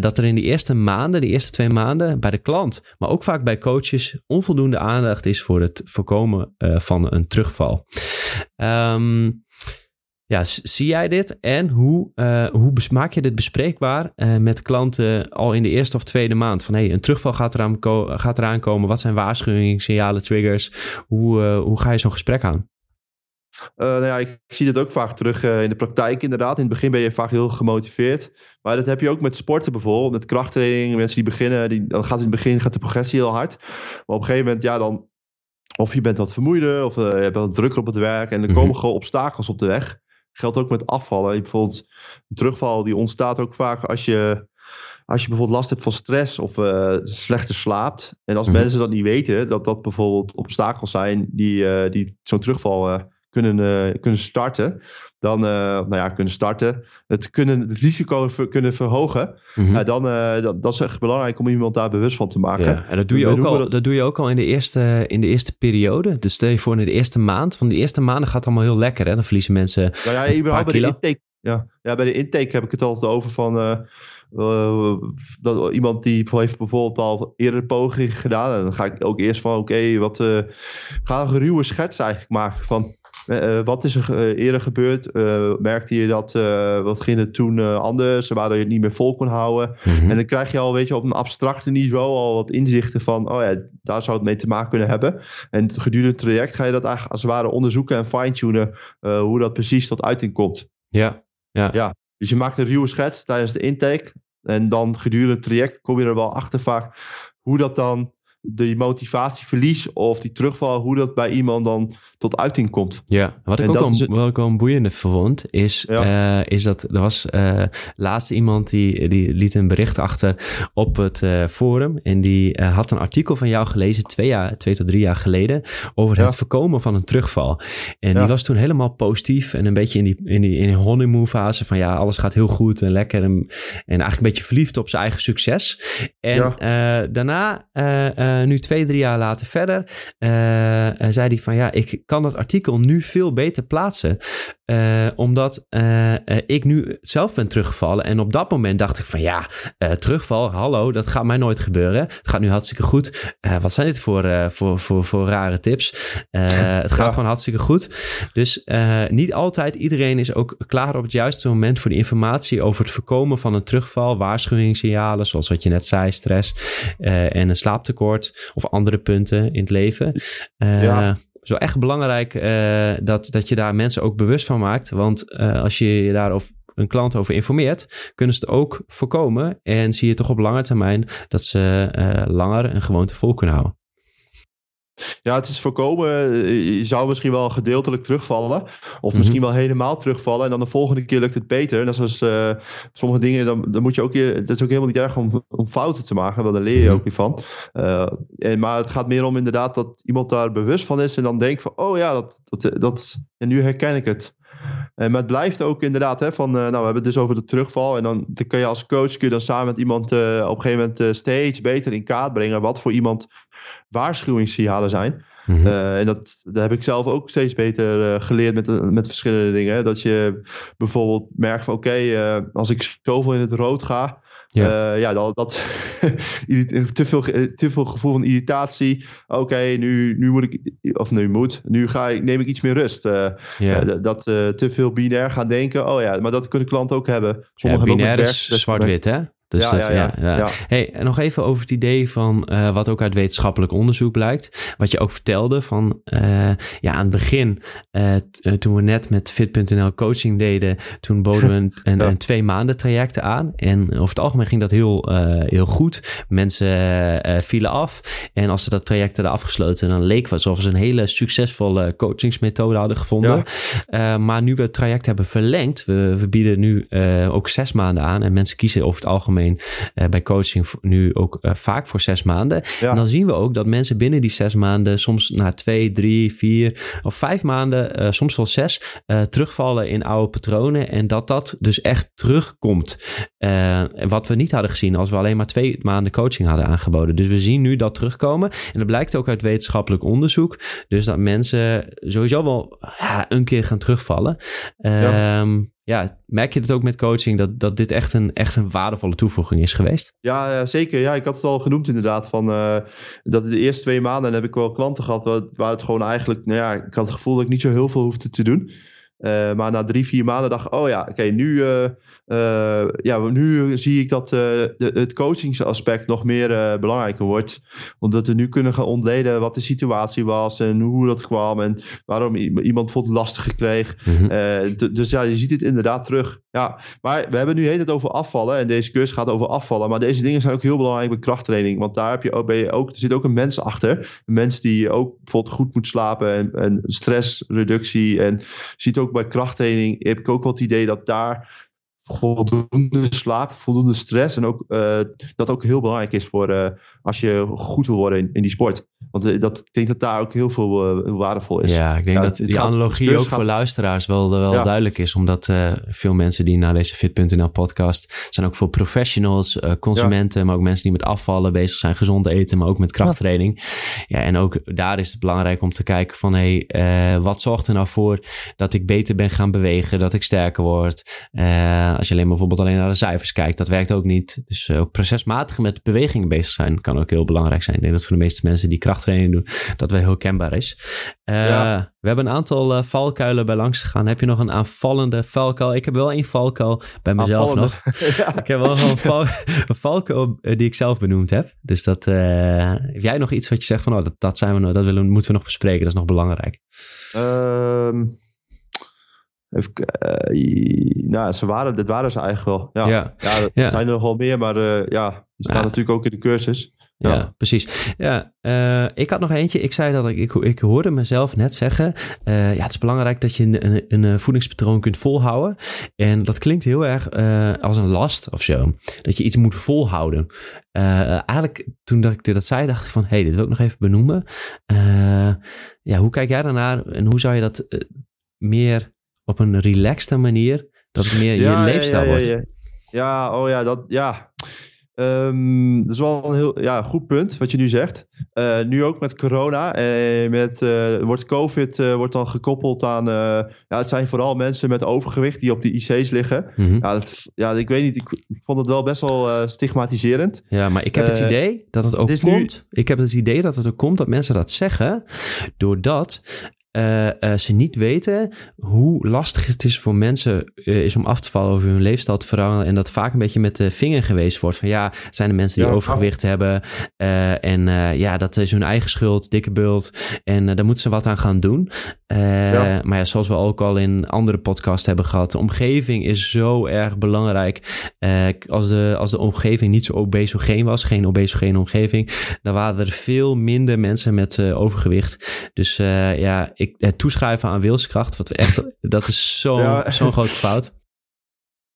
dat er in de eerste maanden, de eerste twee maanden, bij de klant, maar ook vaak bij coaches, onvoldoende aandacht is voor het voorkomen van een terugval. Um, ja, zie jij dit en hoe, uh, hoe maak je dit bespreekbaar uh, met klanten al in de eerste of tweede maand? Van hey, een terugval gaat eraan, gaat eraan komen. Wat zijn waarschuwingen, signalen, triggers? Hoe, uh, hoe ga je zo'n gesprek aan? nou ja, ik zie dat ook vaak terug in de praktijk inderdaad. In het begin ben je vaak heel gemotiveerd. Maar dat heb je ook met sporten bijvoorbeeld. Met krachttraining, mensen die beginnen. Die, dan gaat in het begin gaat de progressie heel hard. Maar op een gegeven moment, ja, dan... Of je bent wat vermoeider, of je hebt wat drukker op het werk. En er komen mm -hmm. gewoon obstakels op de weg. Geldt ook met afvallen. Bijvoorbeeld een terugval die ontstaat ook vaak als je, als je bijvoorbeeld last hebt van stress of uh, slechter slaapt. En als mhm. mensen dat niet weten, dat dat bijvoorbeeld obstakels zijn die, uh, die zo'n terugval uh, kunnen, kunnen starten dan uh, nou ja, kunnen starten. Het, kunnen, het risico ver, kunnen verhogen. Mm -hmm. dan, uh, dat, dat, is echt belangrijk om iemand daar bewust van te maken. Ja, en dat doe, je ook al, dat... dat... doe je ook al in de, eerste, in de eerste periode. Dus stel je voor in de eerste maand. Van de eerste maanden gaat het allemaal heel lekker. Hè? Dan verliezen mensen nou ja, een paar bij kilo. De intake, ja. ja, bij de intake heb ik het altijd over van... Uh, dat iemand die heeft bijvoorbeeld al eerder pogingen gedaan. En dan ga ik ook eerst van: oké, okay, wat. Uh, ga een ruwe schets eigenlijk maken. Van uh, wat is er eerder gebeurd? merkte je dat. wat ging er toen anders? Waar je het niet meer vol kon houden. Mm-hmm. En dan krijg je al, weet je, op een abstracte niveau al wat inzichten van: oh ja, daar zou het mee te maken kunnen hebben. En gedurende het traject ga je dat eigenlijk als het ware onderzoeken en fine-tunen. hoe dat precies tot uiting komt. Ja, ja. ja. Dus je maakt een ruwe schets tijdens de intake. En dan gedurende het traject kom je er wel achter vaak hoe dat dan de motivatieverlies of die terugval, hoe dat bij iemand dan tot uiting komt. Ja, wat ik ook wel, wat ik boeiende vond, is, ja. uh, is dat er was uh, laatst iemand die, die liet een bericht achter op het uh, forum en die had een artikel van jou gelezen twee, jaar, twee tot drie jaar geleden over ja. het voorkomen van een terugval. En ja. die was toen helemaal positief en een beetje in die, in die, in die honeymoon fase van ja, alles gaat heel goed en lekker en, en eigenlijk een beetje verliefd op zijn eigen succes. En daarna nu twee, drie jaar later verder, zei hij van ja, ik kan dat artikel nu veel beter plaatsen. omdat ik nu zelf ben teruggevallen. En op dat moment dacht ik van ja, terugval, hallo, dat gaat mij nooit gebeuren. Het gaat nu hartstikke goed. wat zijn dit voor, voor, voor, voor rare tips? het gaat gewoon hartstikke goed. Dus niet altijd iedereen is ook klaar op het juiste moment voor de informatie over het voorkomen van een terugval, waarschuwingssignalen, zoals wat je net zei, stress en een slaaptekort of andere punten in het leven. Uh, ja. Zo echt belangrijk uh, dat, dat je daar mensen ook bewust van maakt. Want als je je daar een klant over informeert, kunnen ze het ook voorkomen. En zie je toch op lange termijn dat ze langer een gewoonte vol kunnen houden. Ja, het is voorkomen. Eh, je zou misschien wel gedeeltelijk terugvallen. Of misschien mhm. wel helemaal terugvallen. En dan de volgende keer lukt het beter. Net zoals uh, sommige dingen, dan, dan moet je ook. Dat is ook helemaal niet erg om, om fouten te maken. Want daar leer je mhm. ook niet van. Uh, en, maar het gaat meer om inderdaad dat iemand daar bewust van is. En dan denkt van, oh ja, dat, dat, dat en nu herken ik het. En, maar het blijft ook inderdaad, hè, van, nou, we hebben het dus over de terugval. En dan, dan kun je als coach kun je dan samen met iemand op een gegeven moment steeds beter in kaart brengen. Wat voor iemand waarschuwingssignalen zijn. Mhm. Eh, en dat, dat heb ik zelf ook steeds beter uh, geleerd met, met verschillende dingen. Dat je bijvoorbeeld merkt van oké, uh, als ik zoveel in het rood ga, ja, ja dat, dat te, veel, te veel gevoel van irritatie. Oké, nu, nu moet ik, of nu moet, nu ga ik, neem ik iets meer rust. Yeah. dat te veel binair gaan denken. Oh ja, maar dat kunnen klanten ook hebben. Sommigen ja, binair is zwart-wit hè? Dus ja, dat, ja, ja, ja, Hey, en nog even over het idee van uh, wat ook uit wetenschappelijk onderzoek blijkt. Wat je ook vertelde van, uh, ja, aan het begin, uh, toen we net met Fit.nl coaching deden, toen boden we een, een, een, twee maanden traject aan. En over het algemeen ging dat heel, heel goed. Mensen vielen af. En als ze dat traject hadden afgesloten, dan leek het alsof ze een hele succesvolle coachingsmethode hadden gevonden. maar nu we het traject hebben verlengd, we, we bieden nu ook zes maanden aan. En mensen kiezen over het algemeen uh, bij coaching nu ook uh, vaak voor zes maanden. En dan zien we ook dat mensen binnen die zes maanden, soms na twee, drie, vier of vijf maanden, uh, soms wel zes, terugvallen in oude patronen. En dat dat dus echt terugkomt. wat we niet hadden gezien als we alleen maar twee maanden coaching hadden aangeboden. Dus we zien nu dat terugkomen. En dat blijkt ook uit wetenschappelijk onderzoek. Dus dat mensen sowieso wel ja, een keer gaan terugvallen. Ja. Ehm, ja, merk je het ook met coaching dat, dat dit echt een, echt een waardevolle toevoeging is geweest? Ja, zeker. Ja, ik had het al genoemd inderdaad. Van, uh, dat de eerste twee maanden heb ik wel klanten gehad waar, het gewoon eigenlijk, nou ja, ik had het gevoel dat ik niet zo heel veel hoefde te doen. Uh, maar na drie, vier maanden dacht ik, oh ja, oké, nu, uh, ja, nu zie ik dat de, het coachingsaspect nog meer belangrijker wordt. Omdat we nu kunnen gaan ontleden wat de situatie was en hoe dat kwam en waarom iemand bijvoorbeeld lastig kreeg. Mm dus ja, je ziet het inderdaad terug. Ja, maar we hebben nu heet het over afvallen en deze cursus gaat over afvallen. Maar deze dingen zijn ook heel belangrijk bij krachttraining. Want daar heb je ook, ben je ook, er zit ook een mens achter. Een mens die ook bijvoorbeeld goed moet slapen en, en stressreductie. En ziet ook bij krachttraining heb ik ook wel het idee dat daar voldoende slaap, voldoende stress en ook uh, dat ook heel belangrijk is voor uh, als je goed wil worden in, in die sport. Want uh, dat, ik denk dat daar ook heel veel waardevol is. Ja, ik denk dat die analogie ook voor luisteraars wel, wel duidelijk is, omdat veel mensen die naar deze Fit.nl podcast zijn ook voor professionals, consumenten, maar ook mensen die met afvallen bezig zijn, gezond eten, maar ook met krachttraining. Ja, en ook daar is het belangrijk om te kijken van hé, hey, wat zorgt er nou voor dat ik beter ben gaan bewegen, dat ik sterker word als je alleen maar bijvoorbeeld alleen naar de cijfers kijkt, dat werkt ook niet. Dus ook procesmatig met bewegingen bezig zijn kan ook heel belangrijk zijn. Ik denk dat voor de meeste mensen die krachttraining doen, dat wel heel kenbaar is. Uh, We hebben een aantal uh, valkuilen bij langs gegaan. Heb je nog een aanvallende valkuil? Ik heb wel één valkuil bij mezelf nog. Ik heb wel een, val, een valkuil die ik zelf benoemd heb. Dus dat, heb jij nog iets wat je zegt van, oh, dat, dat, zijn we, dat willen, moeten we nog bespreken. Dat is nog belangrijk. Um Even, uh, nou, ze waren, dit waren ze eigenlijk wel. Ja, ja. ja er zijn er nog wel meer, maar uh, ja, die staan natuurlijk ook in de cursus. Ja, ja precies. Ja, uh, ik had nog eentje. Ik zei dat ik, ik, ik hoorde mezelf net zeggen. ja, het is belangrijk dat je een, een, een, voedingspatroon kunt volhouden. En dat klinkt heel erg als een last of zo. Dat je iets moet volhouden. eigenlijk toen dat ik dat zei, dacht ik van, hé, hey, dit wil ik nog even benoemen. ja, hoe kijk jij daarnaar en hoe zou je dat meer op een relaxte manier, dat het meer je leefstijl ja, wordt. Ja, ja, oh ja, dat, ja. Um, dat is wel een heel ja, goed punt wat je nu zegt. Uh, nu ook met corona. Uh, met, uh, wordt COVID wordt dan gekoppeld aan. ja, het zijn vooral mensen met overgewicht die op de IC's liggen. Mm -hmm. ja, dat, ja, ik weet niet. Ik, ik vond het wel best wel stigmatiserend. Ja, maar ik heb het idee dat het ook komt. Nu... Ik heb het idee dat het ook komt dat mensen dat zeggen. Doordat uh, uh, ze niet weten hoe lastig het is voor mensen uh, is om af te vallen over hun leefstijl te veranderen. En dat vaak een beetje met de vinger geweest wordt. Van ja, zijn er mensen die ja, overgewicht hebben. en ja, dat is hun eigen schuld, dikke bult. En daar moeten ze wat aan gaan doen. Ja. Maar ja, zoals we ook al in andere podcasts hebben gehad. De omgeving is zo erg belangrijk. als, de, als de omgeving niet zo obesogeen was, geen obesogene omgeving. Dan waren er veel minder mensen met overgewicht. Dus ja, ik, het toeschrijven aan wilskracht, wat we echt, dat is zo'n ja. zo'n grote fout.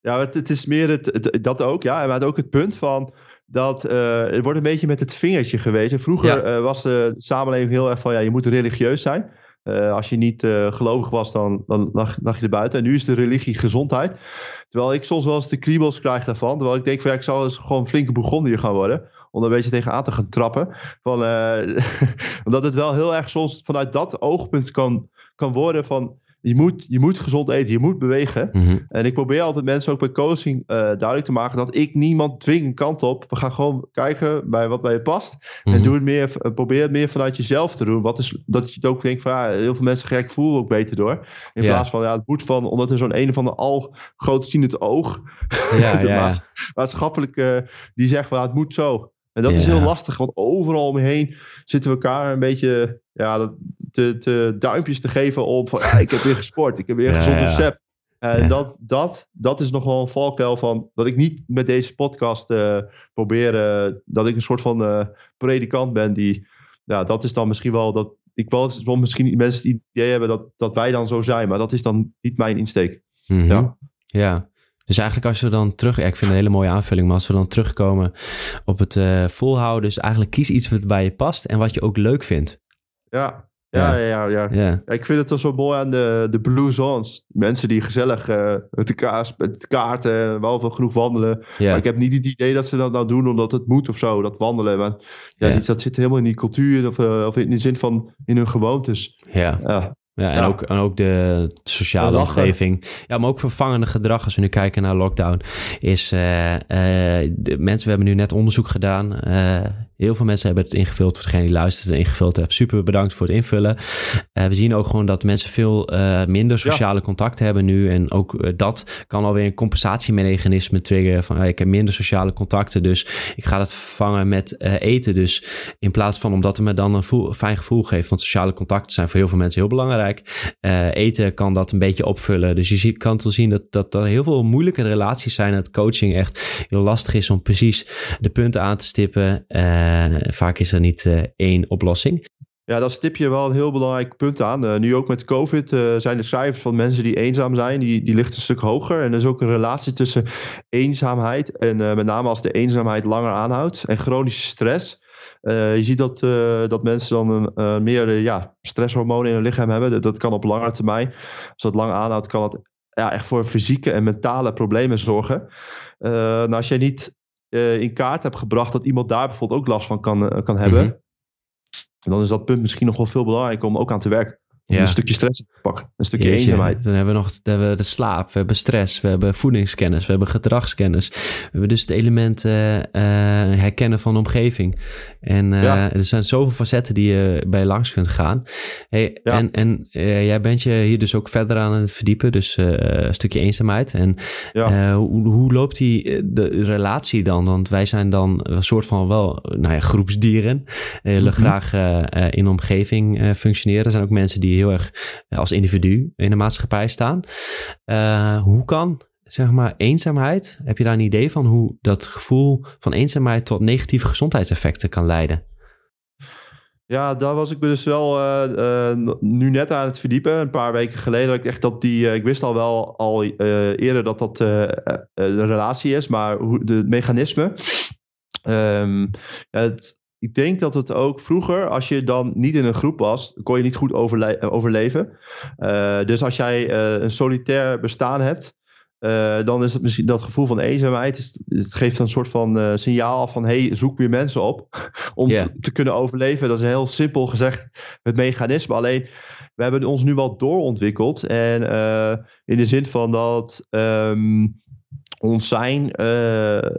Ja, het, het is meer het, het, dat ook, ja. Maar ook het punt van dat uh, er wordt een beetje met het vingertje gewezen. Vroeger ja. uh, was de samenleving heel erg van, ja, je moet religieus zijn. Uh, als je niet gelovig was, dan, dan lag, lag, je er buiten. En nu is de religie gezondheid. Terwijl ik soms wel eens de kriebels krijg daarvan. Terwijl ik denk van, ja, ik zou eens gewoon flinke begonnen gaan worden om er een beetje tegenaan te gaan trappen. Van, uh, omdat het wel heel erg soms vanuit dat oogpunt kan, kan worden van... Je moet, je moet gezond eten, je moet bewegen. Mhm. En ik probeer altijd mensen ook bij coaching uh, duidelijk te maken dat ik niemand dwing een kant op. We gaan gewoon kijken bij wat bij je past. Mhm. En doe het meer, uh, probeer het meer vanuit jezelf te doen. Wat is, dat je het ook denkt van ja, heel veel mensen gek voelen ook beter door. In Ja. plaats van ja, het moet van, omdat er zo'n een of ander al groot ziend oog. Ja, de ja, eh, die zegt van ja, het moet zo. En dat is heel lastig, want overal om je heen zitten we elkaar een beetje ja, te, te duimpjes te geven op van ja, ik heb weer gesport, ik heb weer een Ja, gezond recept. En Ja. dat, dat, dat is nog wel een valkuil van dat ik niet met deze podcast eh, probeer eh, dat ik een soort van eh, predikant ben die, ja, dat is dan misschien wel dat ik wel, wel misschien mensen het idee hebben dat, dat wij dan zo zijn, maar dat is dan niet mijn insteek. Mhm. Ja. Ja. Dus eigenlijk als we dan terug... Ja, ik vind het een hele mooie aanvulling. Maar als we dan terugkomen op het eh, volhouden. Dus eigenlijk kies iets wat bij je past. En wat je ook leuk vindt. Ja, ja, Ja. ja, ja. Ik vind het toch zo mooi aan de, de Blue Zones. Mensen die gezellig eh, met, elkaar, met kaarten en wel veel genoeg wandelen. Ja. Maar ik heb niet het idee dat ze dat nou doen omdat het moet of zo, dat wandelen. Maar ja, Ja. die- dat zit helemaal in die cultuur of, eh, of in de zin van in hun gewoontes. ja. Ja, en, Ja. Ook, en ook de sociale omgeving. Ja, maar ook vervangende gedrag als we nu kijken naar lockdown. Is eh, eh, de mensen, we hebben nu net onderzoek gedaan. Eh, heel veel mensen hebben het ingevuld. Voor degene die luistert en ingevuld heeft. Super bedankt voor het invullen. Eh, we zien ook gewoon dat mensen veel eh, minder sociale contacten hebben nu. En ook eh, dat kan alweer een compensatiemechanisme triggeren. Van ik heb minder sociale contacten. Dus ik ga dat vervangen met eten. Dus in plaats van omdat het me dan een voel- fijn gevoel geeft. Want sociale contacten zijn voor heel veel mensen heel belangrijk. Eten kan dat een beetje opvullen. Dus je ziet, kan wel zien dat, dat er heel veel moeilijke relaties zijn. Dat coaching echt heel lastig is om precies de punten aan te stippen. Eh, vaak is er niet eh, één oplossing. ja dat stip je wel een heel belangrijk punt aan. Eh, nu ook met COVID zijn de cijfers van mensen die eenzaam zijn, die, die ligt een stuk hoger. En er is ook een relatie tussen eenzaamheid en met name als de eenzaamheid langer aanhoudt en chronische stress. Je ziet dat, dat mensen dan meer ja, stresshormonen in hun lichaam hebben. Dat, dat kan op lange termijn. Als dat lang aanhoudt, kan het ja, echt voor fysieke en mentale problemen zorgen. Eh, nou, als jij niet eh, in kaart hebt gebracht dat iemand daar bijvoorbeeld ook last van kan, eh, kan hebben, Mhm. dan is dat punt misschien nog wel veel belangrijker om ook aan te werken. Om Ja. een stukje stress te pakken, een stukje Jeetje, eenzaamheid. Dan hebben we nog dan hebben we de slaap, we hebben stress, we hebben voedingskennis, we hebben gedragskennis. We hebben dus het element eh, eh, herkennen van de omgeving. En eh, Ja. er zijn zoveel facetten die je bij langs kunt gaan. Hey, Ja. En, en jij bent je hier dus ook verder aan het verdiepen, dus een stukje eenzaamheid. En hoe, hoe loopt die de relatie dan? Want wij zijn dan een soort van wel, nou ja, groepsdieren. We willen Mhm. graag in de omgeving functioneren. Er zijn ook mensen die heel erg eh, als individu in de maatschappij staan. Eh, hoe kan, zeg maar, eenzaamheid, heb je daar een idee van hoe dat gevoel van eenzaamheid tot negatieve gezondheidseffecten kan leiden? Ja, daar was ik me dus wel eh, nu net aan het verdiepen. Een paar weken geleden. Dat ik echt dat die. ik wist al wel al eerder dat dat een relatie is, maar hoe de mechanisme. Ehm, ja, het, ik denk dat het ook vroeger, als je dan niet in een groep was, kon je niet goed overle- eh, overleven. Eh, dus als jij eh, een solitair bestaan hebt. dan is het misschien dat gevoel van eenzaamheid. Het, het geeft een soort van signaal van: hey, zoek weer mensen op om te, kunnen overleven. Dat is heel simpel gezegd het mechanisme. Alleen we hebben ons nu wel doorontwikkeld. En in de zin van dat. Ehm, ons zijn uh,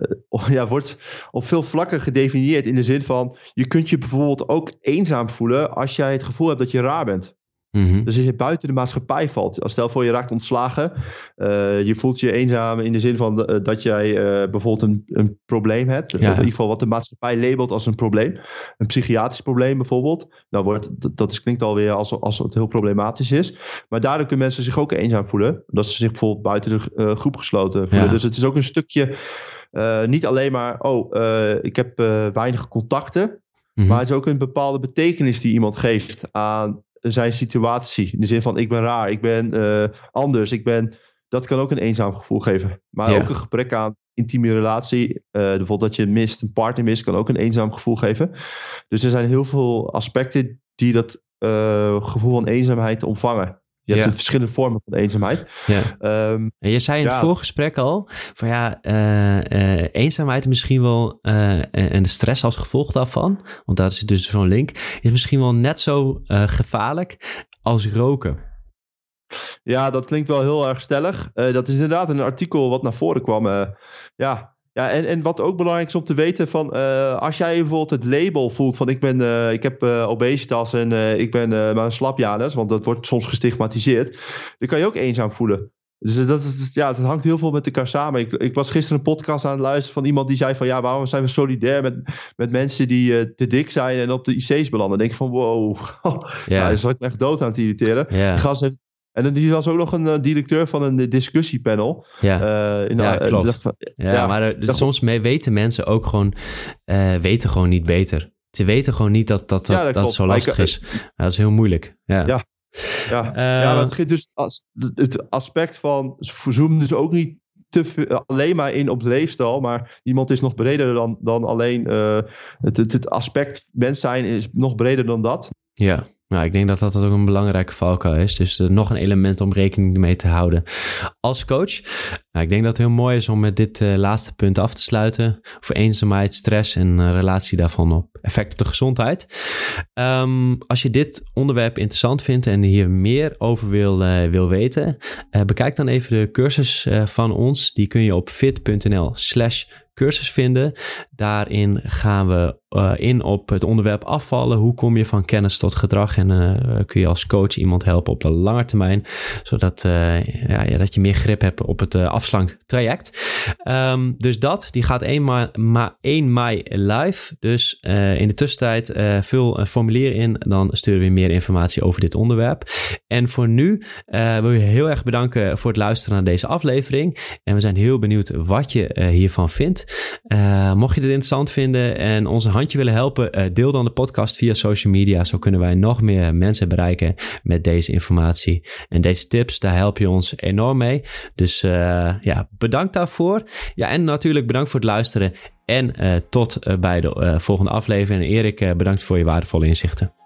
ja, wordt op veel vlakken gedefinieerd. In de zin van, je kunt je bijvoorbeeld ook eenzaam voelen als jij het gevoel hebt dat je raar bent. Mhm. Dus als je buiten de maatschappij valt. Stel voor je raakt ontslagen. Uh, je voelt je eenzaam in de zin van uh, dat jij uh, bijvoorbeeld een, een probleem hebt. Ja. In ieder geval wat de maatschappij labelt als een probleem. Een psychiatrisch probleem bijvoorbeeld. Nou wordt, dat, dat klinkt alweer als, als het heel problematisch is. Maar daardoor kunnen mensen zich ook eenzaam voelen. Dat ze zich bijvoorbeeld buiten de groep gesloten voelen. Ja. Dus het is ook een stukje... niet alleen maar, oh, ik heb weinig contacten. Mhm. Maar het is ook een bepaalde betekenis die iemand geeft aan zijn situatie. In de zin van ik ben raar, ik ben uh, anders, ik ben... Dat kan ook een eenzaam gevoel geven. Maar ook een gebrek aan intieme relatie. Uh, bijvoorbeeld dat je mist, een partner mist, kan ook een eenzaam gevoel geven. Dus er zijn heel veel aspecten die dat uh, gevoel van eenzaamheid omvangen. Je hebt verschillende vormen van eenzaamheid. Ja. Um, en je zei in het voorgesprek al van ja, uh, uh, eenzaamheid misschien wel uh, en de stress als gevolg daarvan, want daar zit dus zo'n link, is misschien wel net zo gevaarlijk als roken. Ja, dat klinkt wel heel erg stellig. dat is inderdaad een artikel wat naar voren kwam. ja, ja, en, en wat ook belangrijk is om te weten van uh, als jij bijvoorbeeld het label voelt van ik ben uh, ik heb uh, obesitas en ik ben maar een slapjanus, want dat wordt soms gestigmatiseerd, dan kan je ook eenzaam voelen. Dus dat, is, ja, het hangt heel veel met elkaar samen. Ik, ik was gisteren een podcast aan het luisteren van iemand die zei van ja, waarom zijn we solidair met, met mensen die te dik zijn en op de IC's belanden? Dan denk ik van wow, ja. nou, dan zal ik me echt dood aan het irriteren. Ja. Gast heeft en die was ook nog een uh, directeur van een discussiepanel. Ja, uh, ja klopt. ja, ja, maar soms mee weten mensen ook gewoon, weten gewoon niet beter. Ze weten gewoon niet dat dat, dat, dat, zo lastig is. dat is heel moeilijk. Ja, ja. Ja, het geeft dus als, het aspect van zoomen dus ook niet te alleen maar in op de leefstijl, maar iemand is nog breder dan, dan alleen het, het, het aspect mens zijn is nog breder dan dat. Ja. Nou, ik denk dat dat ook een belangrijke valkuil is. Dus uh, nog een element om rekening mee te houden als coach. Nou, ik denk dat het heel mooi is om met dit uh, laatste punt af te sluiten. Voor eenzaamheid, stress en uh, relatie daarvan op effect op de gezondheid. Um, als je dit onderwerp interessant vindt en hier meer over wil, wil weten, bekijk dan even de cursus van ons. Die kun je op fit.nl slash cursus vinden. Daarin gaan we uh, in op het onderwerp afvallen. Hoe kom je van kennis tot gedrag? En uh, kun je als coach iemand helpen op de lange termijn, zodat uh, ja, dat je meer grip hebt op het afslanktraject. Um, dus dat, die gaat 1 mei, ma 1 mei live. Dus in de tussentijd vul een formulier in, dan sturen we meer informatie over dit onderwerp. En voor nu wil je heel erg bedanken voor het luisteren naar deze aflevering. En we zijn heel benieuwd wat je hiervan vindt. Mocht je dit interessant vinden en onze hand handje willen helpen, eh, deel dan de podcast via social media. Zo kunnen wij nog meer mensen bereiken met deze informatie. En deze tips, daar help je ons enorm mee. Dus uh, ja, bedankt daarvoor. Ja, en natuurlijk bedankt voor het luisteren. En tot bij de volgende aflevering. En Erik, bedankt voor je waardevolle inzichten.